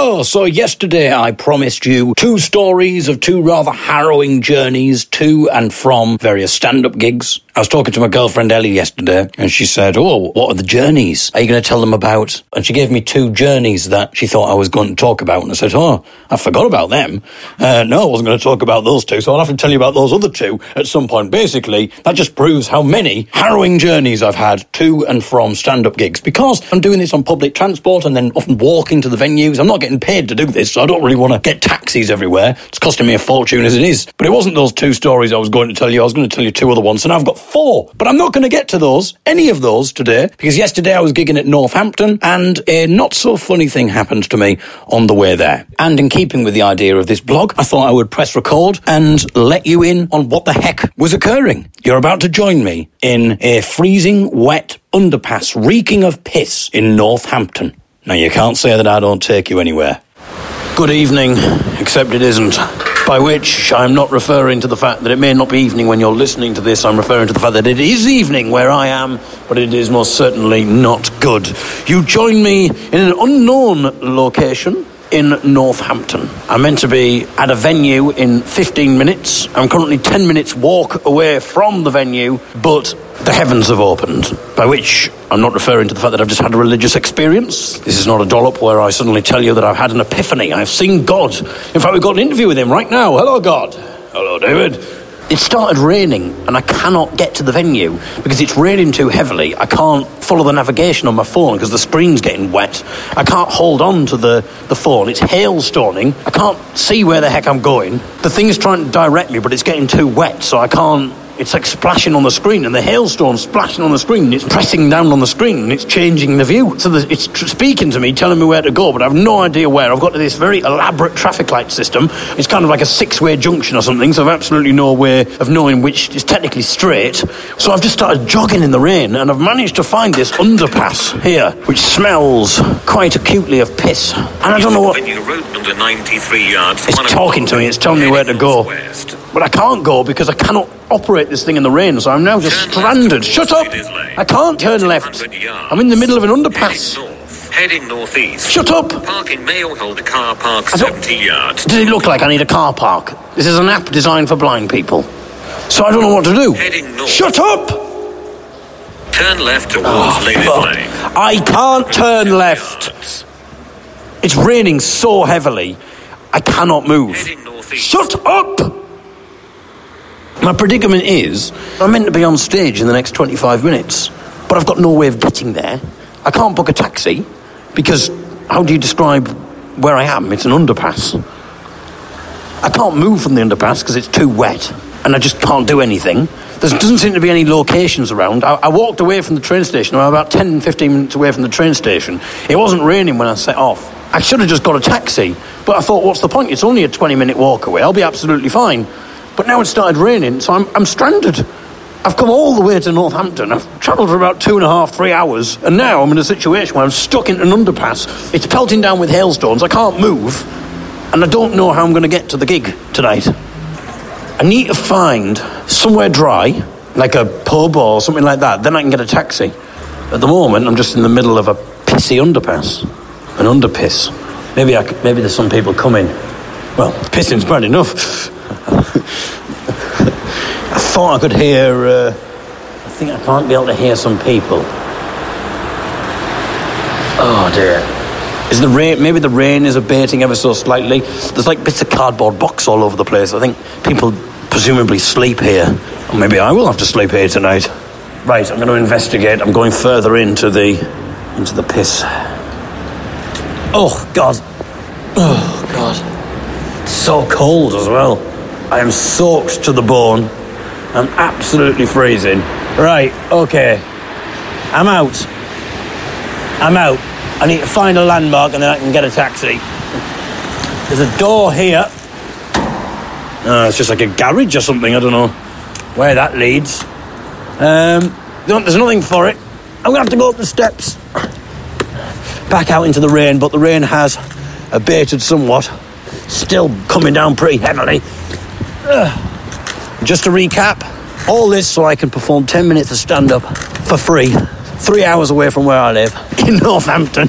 Oh, so yesterday I promised you two stories of two rather harrowing journeys to and from various stand up gigs. I was talking to my girlfriend Ellie yesterday, and she said, Oh, what are the journeys? Are you going to tell them about? And she gave me two journeys that she thought I was going to talk about. And I said, Oh, I forgot about them. Uh, no, I wasn't going to talk about those two, so I'll have to tell you about those other two at some point. Basically, that just proves how many harrowing journeys I've had to and from stand up gigs because I'm doing this on public transport and then often walking to the venues. I'm not getting paid to do this, so I don't really want to get taxis everywhere. It's costing me a fortune as it is. But it wasn't those two stories I was going to tell you. I was going to tell you two other ones, and I've got four. But I'm not going to get to those, any of those today, because yesterday I was gigging at Northampton, and a not so funny thing happened to me on the way there. And in keeping with the idea of this blog, I thought I would press record and let you in on what the heck was occurring. You're about to join me in a freezing, wet underpass reeking of piss in Northampton. Now, you can't say that I don't take you anywhere. Good evening, except it isn't. By which I'm not referring to the fact that it may not be evening when you're listening to this, I'm referring to the fact that it is evening where I am, but it is most certainly not good. You join me in an unknown location in Northampton. I'm meant to be at a venue in 15 minutes. I'm currently 10 minutes walk away from the venue, but the heavens have opened. By which I'm not referring to the fact that I've just had a religious experience. This is not a dollop where I suddenly tell you that I've had an epiphany. I've seen God. In fact, we've got an interview with him right now. Hello, God. Hello, David. It started raining and I cannot get to the venue because it's raining too heavily. I can't follow the navigation on my phone because the screen's getting wet. I can't hold on to the, the phone. It's hailstorming. I can't see where the heck I'm going. The thing's trying to direct me, but it's getting too wet, so I can't. It's like splashing on the screen, and the hailstorm's splashing on the screen, and it's pressing down on the screen, and it's changing the view. So the, it's tr- speaking to me, telling me where to go, but I've no idea where. I've got to this very elaborate traffic light system. It's kind of like a six-way junction or something, so I've absolutely no way of knowing which is technically straight. So I've just started jogging in the rain, and I've managed to find this underpass here, which smells quite acutely of piss. And I don't know what. Venue Road number 93 yards. It's oh talking to me, it's telling me where to go. But I can't go because I cannot operate this thing in the rain, so I'm now just Turn stranded. Shut up! I can't turn left. I'm in the middle of an underpass. Heading north. Heading northeast. Shut up! Parking may or hold a car park I don't- 70 yards. Does it look like I need a car park? This is an app designed for blind people. So I don't know what to do. Heading north. Shut up! Turn left towards ah, Oh, Ladies. Lane. I can't turn left. yards. It's raining so heavily, I cannot move. Shut up! My predicament is I'm meant to be on stage in the next 25 minutes, but I've got no way of getting there. I can't book a taxi because how do you describe where I am? It's an underpass. I can't move from the underpass because it's too wet and I just can't do anything. There doesn't seem to be any locations around. I, I walked away from the train station. I'm about 10, 15 minutes away from the train station. It wasn't raining when I set off. I should have just got a taxi, but I thought, what's the point? It's only a 20 minute walk away. I'll be absolutely fine. But now it started raining, so I'm, I'm stranded. I've come all the way to Northampton. I've travelled for about two and a half, three hours, and now I'm in a situation where I'm stuck in an underpass. It's pelting down with hailstones. I can't move, and I don't know how I'm going to get to the gig tonight. I need to find somewhere dry, like a pub or something like that. Then I can get a taxi. At the moment, I'm just in the middle of a pissy underpass, an underpiss. Maybe I maybe there's some people coming. Well, pissing's bad enough. I thought I could hear. Uh, I think I can't be able to hear some people. Oh dear. Is the rain? Maybe the rain is abating ever so slightly. There's like bits of cardboard box all over the place. I think people presumably sleep here, or maybe I will have to sleep here tonight. Right, I'm going to investigate. I'm going further into the into the piss. Oh God! Oh God! So cold as well. I am soaked to the bone. I'm absolutely freezing. Right, okay. I'm out. I'm out. I need to find a landmark and then I can get a taxi. There's a door here. It's just like a garage or something. I don't know where that leads. Um, there's nothing for it. I'm gonna have to go up the steps, back out into the rain. But the rain has abated somewhat. Still coming down pretty heavily. Just to recap, all this so I can perform 10 minutes of stand up for free, three hours away from where I live in Northampton.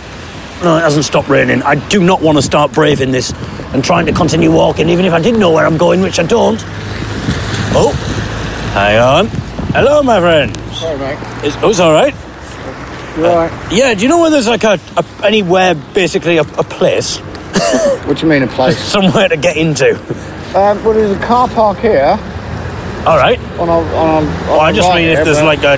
No, it hasn't stopped raining. I do not want to start braving this and trying to continue walking, even if I did know where I'm going, which I don't. Oh, hang on. Hello, my friend. Sorry, mate. Is, oh, it's all right. You uh, alright? Yeah, do you know where there's like a, a anywhere basically a, a place What do you mean a place? somewhere to get into? Um, well, there's a car park here All right. on a. On a Oh, I just mean if there's like a,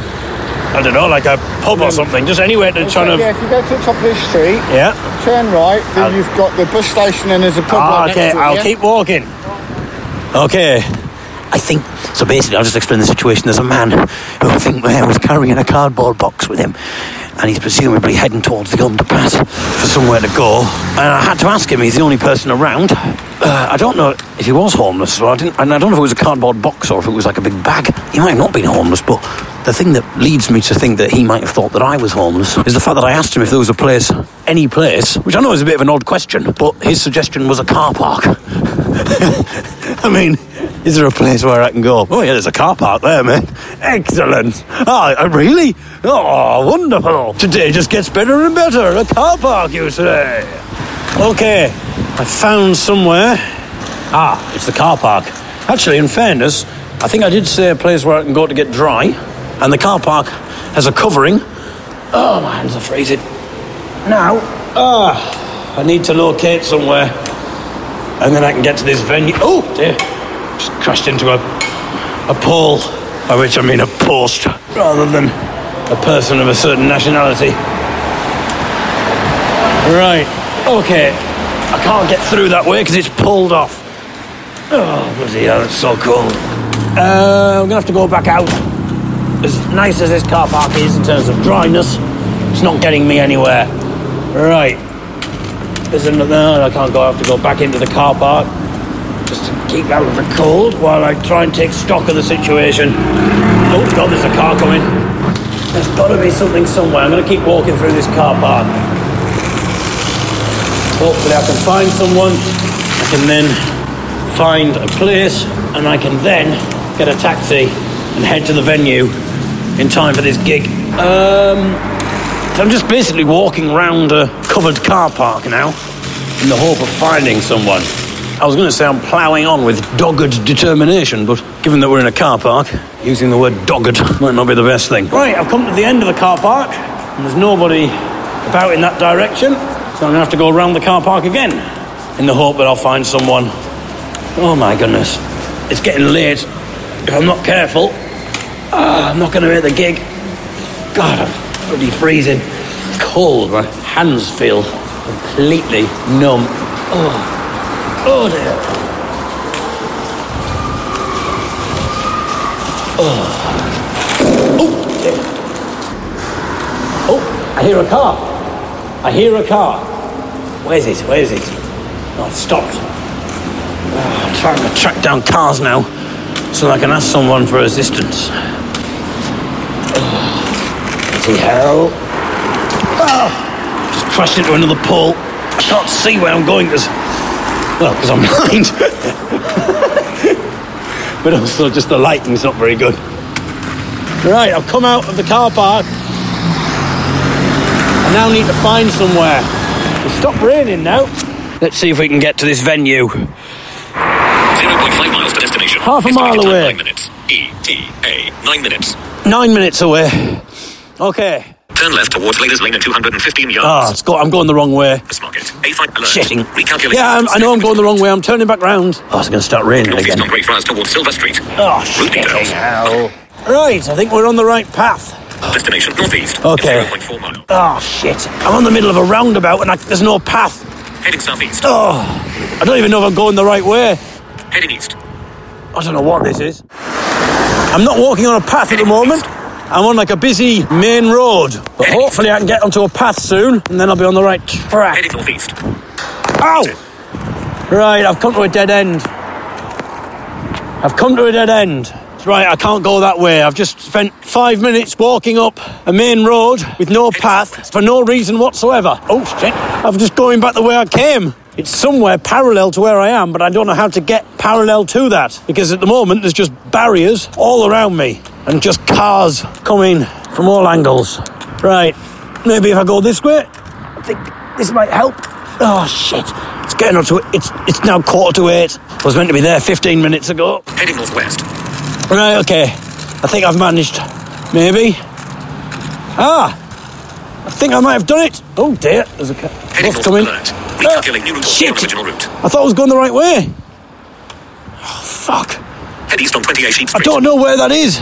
I don't know, like a pub or something, just anywhere to kind of. Yeah, if you go to the top of this street, Yeah. turn right, then I'll- you've got the bus station and there's a pub Ah, right okay, to it, I'll yeah? keep walking. Okay. I think so. Basically, I'll just explain the situation. There's a man who I think was carrying a cardboard box with him, and he's presumably heading towards the underpass for somewhere to go. And I had to ask him. He's the only person around. Uh, I don't know if he was homeless. So I didn't. And I don't know if it was a cardboard box or if it was like a big bag. He might have not been homeless, but the thing that leads me to think that he might have thought that I was homeless is the fact that I asked him if there was a place, any place, which I know is a bit of an odd question, but his suggestion was a car park. I mean, is there a place where I can go? Oh, yeah, there's a car park there, man. Excellent. Oh, really? Oh, wonderful. Today just gets better and better. A car park, you say? Okay, I found somewhere. Ah, it's the car park. Actually, in fairness, I think I did say a place where I can go to get dry, and the car park has a covering. Oh, my hands are freezing. Now, ah, I need to locate somewhere, and then I can get to this venue. Oh, dear. Just crashed into a, a pole, by which I mean a post, rather than a person of a certain nationality. Right, okay. I can't get through that way because it's pulled off. Oh, bloody hell, it's so cold. Uh, I'm gonna have to go back out. As nice as this car park is in terms of dryness, it's not getting me anywhere. Right. There's another. No, I can't go. I have to go back into the car park keep out of the cold while I try and take stock of the situation. Oh God, there's a car coming. There's got to be something somewhere. I'm going to keep walking through this car park. Hopefully, I can find someone. I can then find a place, and I can then get a taxi and head to the venue in time for this gig. Um, so I'm just basically walking around a covered car park now in the hope of finding someone. I was going to say I'm ploughing on with dogged determination, but given that we're in a car park, using the word dogged might not be the best thing. Right, I've come to the end of the car park, and there's nobody about in that direction, so I'm going to have to go around the car park again in the hope that I'll find someone. Oh my goodness, it's getting late. If I'm not careful, ah, I'm not going to make the gig. God, I'm bloody freezing. Cold. My hands feel completely numb. Oh, oh dear. Oh. Oh. Oh, I hear a car. I hear a car. Where's it? Where is it? Oh, it stopped. Oh, I'm trying to track down cars now so I can ask someone for assistance. Is he hell. Oh, just crashed into another pole. I can't see where I'm going well, because I'm blind. but also just the lighting's not very good. Right, I've come out of the car park. I now need to find somewhere. It's stopped raining now. Let's see if we can get to this venue. 0.5 miles to destination. Half a Estimated mile away. 9 minutes. ETA. 9 minutes. Nine minutes away. Okay. Turn left towards Lady's Lane at 215 yards. Ah, it's got, I'm going the wrong way. Market. A5 alert. Shitting. Recalculate. Yeah, I'm, I know I'm going the wrong way. I'm turning back round. Oh, it's going to start raining Northeast again. Greyfriars towards Silver Street. Oh, Route shitting details. hell. Right, I think we're on the right path. Destination northeast. Okay. 0.4. Oh, shit. I'm on the middle of a roundabout and I, there's no path. Heading southeast. Oh, I don't even know if I'm going the right way. Heading east. I don't know what this is. I'm not walking on a path at the moment. I'm on like a busy main road. But hopefully I can get onto a path soon and then I'll be on the right track. Heading northeast. Ow! Right, I've come to a dead end. I've come to a dead end. Right, I can't go that way. I've just spent five minutes walking up a main road with no path for no reason whatsoever. Oh shit! I'm just going back the way I came. It's somewhere parallel to where I am, but I don't know how to get parallel to that because at the moment there's just barriers all around me and just cars coming from all angles. Right, maybe if I go this way, I think this might help. Oh shit! It's getting up to it. It's it's now quarter to eight. I was meant to be there 15 minutes ago. Heading northwest. Right, okay. I think I've managed. Maybe. Ah! I think I might have done it. Oh dear, there's a ca- Heading north coming. alert. Recalculating new route shit. original route. I thought I was going the right way. Oh, fuck. Head east on 28 Sheep I don't know where that is.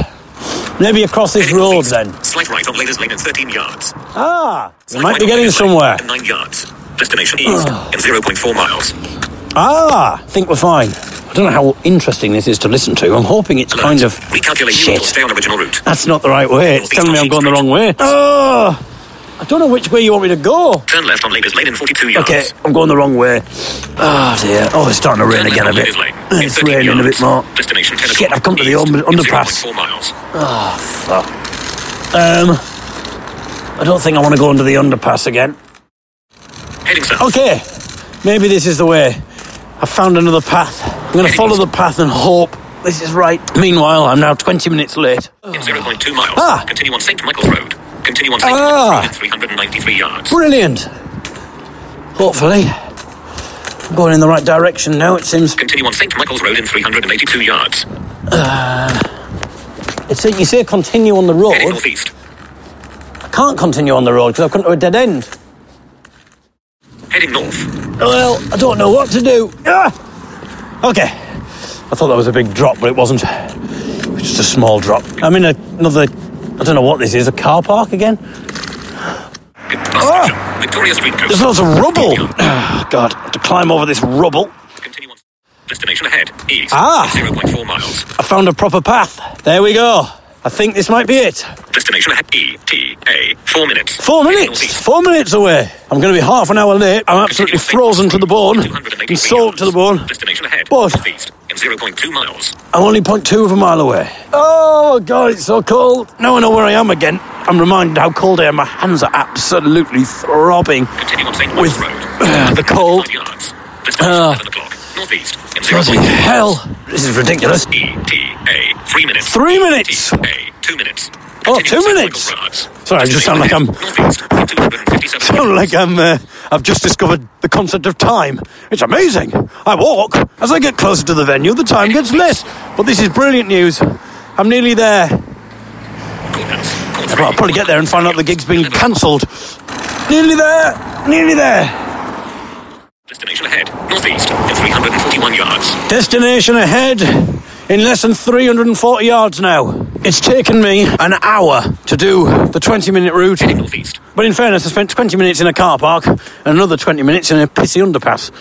Maybe across this Heading road then. Slight right on Laders Lane in 13 yards. Ah! We might right be getting somewhere. in 9 yards. Destination east in 0.4 miles. Ah! I think we're fine. I don't know how interesting this is to listen to. I'm hoping it's Alert. kind of. Recalculate Shit. stay on original route. That's not the right way. It's telling me I'm going the wrong way. Oh! I don't know which way you want me to go. Turn left on Laders Lane in 42 yards. Okay, I'm going the wrong way. Oh dear. Oh, it's starting to rain Turn again a bit. Laders Lane in It's 13 raining a bit more. Destination Shit, I've come to the under- underpass. 0.4 miles. Um, I don't think I want to go under the underpass again. Heading south. Okay, maybe this is the way. I found another path. I'm going to follow the path and hope this is right. Meanwhile, I'm now 20 minutes late. In 0.2 miles. Ah. Continue on St. Michael's Road. Continue on Ah. Michael's Road in 393 yards. Brilliant. Hopefully, I'm going in the right direction now. It seems. Continue on St. Michael's Road in 382 yards. It's you say continue on the road. Heading northeast. I can't continue on the road because I've come to a dead end. Heading north. Well, I don't know what to do. Ah! Okay. I thought that was a big drop, but it wasn't. It was just a small drop. I'm in a, another. I don't know what this is. A car park again? Station. Victoria Street Coast. There's lots of rubble. Ah, God, I have to climb over this rubble. Continue on. Destination ahead. East. Ah. 0.4 miles. I found a proper path. There we go. I think this might be it. Destination ahead. E. T. A. Four minutes. Four minutes. Four minutes away. I'm going to be half an hour late. I'm absolutely Continue on St. frozen to the bone. 283 and soaked to the bone. Destination ahead. Northeast. In 0.2 miles. I'm only point two of a mile away. Oh God, it's so cold. Now I know where I am again. I'm reminded how cold I am. My hands are absolutely throbbing. Continue on St. With, Road. uh, the cold. 105 yards. Destination. 11 o'clock. Northeast. In Bloody 0.2 hell! This is ridiculous. E. A. Three minutes. Three minutes? A. Two minutes. Oh, two minutes? Sorry, I just sound like I'm- Northeast. in 257 Sound like I'm. Uh, I've just discovered the concept of time. It's amazing. I walk as I get closer to the venue. The time gets less. But this is brilliant news. I'm nearly there. Well, I'll probably get there and find out the gig's been cancelled. Nearly there. Nearly there. Destination ahead. Northeast. In 341 yards. Destination ahead in less than 340 yards now. It's taken me an hour to do the 20 minute route. Northeast. But in fairness, I spent 20 minutes in a car park and another 20 minutes in a pissy underpass.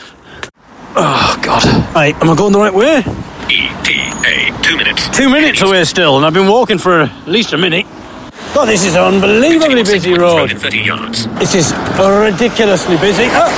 Oh, God. Right, am I going the right way? E. T. A. Two minutes. Two minutes away still, and I've been walking for at least a minute. God, this is an unbelievably Continue on St. busy road. in 30 yards. This is ridiculously busy. Oh.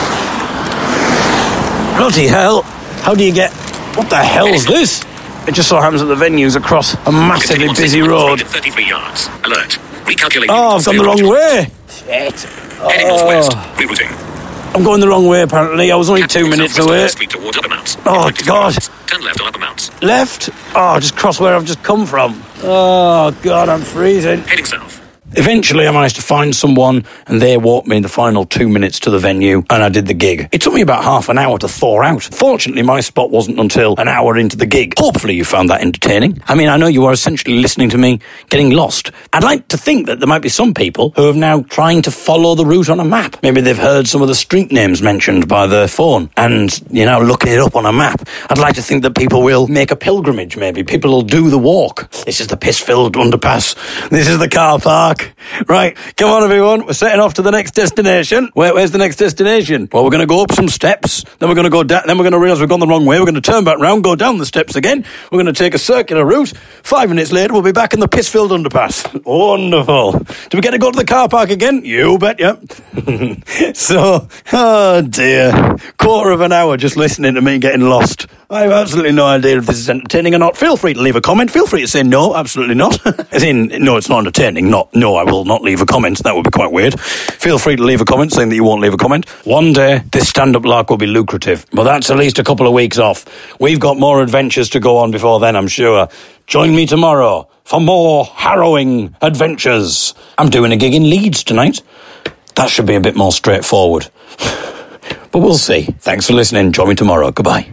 Bloody hell. How do you get. What the hell is this? It just so happens that the venue's across a massively Continue on St. busy road. 33 yards. Alert. Recalculate. Oh, I've gone the wrong way. Shit. Heading northwest. Oh. Rerouting. I'm going the wrong way, apparently. I was only two minutes away. Street towards Upper Mounts. Oh, In 23 God. Turn left on Upper Mounts. Left. Oh, just cross where I've just come from. Oh, God, I'm freezing. Heading south. Eventually, I managed to find someone, and they walked me in the final two minutes to the venue, and I did the gig. It took me about half an hour to thaw out. Fortunately, my spot wasn't until an hour into the gig. Hopefully, you found that entertaining. I mean, I know you are essentially listening to me getting lost. I'd like to think that there might be some people who are now trying to follow the route on a map. Maybe they've heard some of the street names mentioned by their phone, and you know, looking it up on a map. I'd like to think that people will make a pilgrimage, maybe. People will do the walk. This is the piss filled underpass. This is the car park. Right, come on, everyone. We're setting off to the next destination. Where, where's the next destination? Well, we're going to go up some steps, then we're going to go down, then we're going to realise we've gone the wrong way. We're going to turn back round, go down the steps again. We're going to take a circular route. Five minutes later, we'll be back in the piss filled underpass. Wonderful. Do we get to go to the car park again? You bet, yeah. so, oh dear. Quarter of an hour just listening to me getting lost. I have absolutely no idea if this is entertaining or not. Feel free to leave a comment. Feel free to say no, absolutely not. As in, no, it's not entertaining. Not, no, I will not leave a comment. That would be quite weird. Feel free to leave a comment saying that you won't leave a comment. One day, this stand up lark will be lucrative. But that's at least a couple of weeks off. We've got more adventures to go on before then, I'm sure. Join me tomorrow for more harrowing adventures. I'm doing a gig in Leeds tonight. That should be a bit more straightforward. but we'll see. Thanks for listening. Join me tomorrow. Goodbye.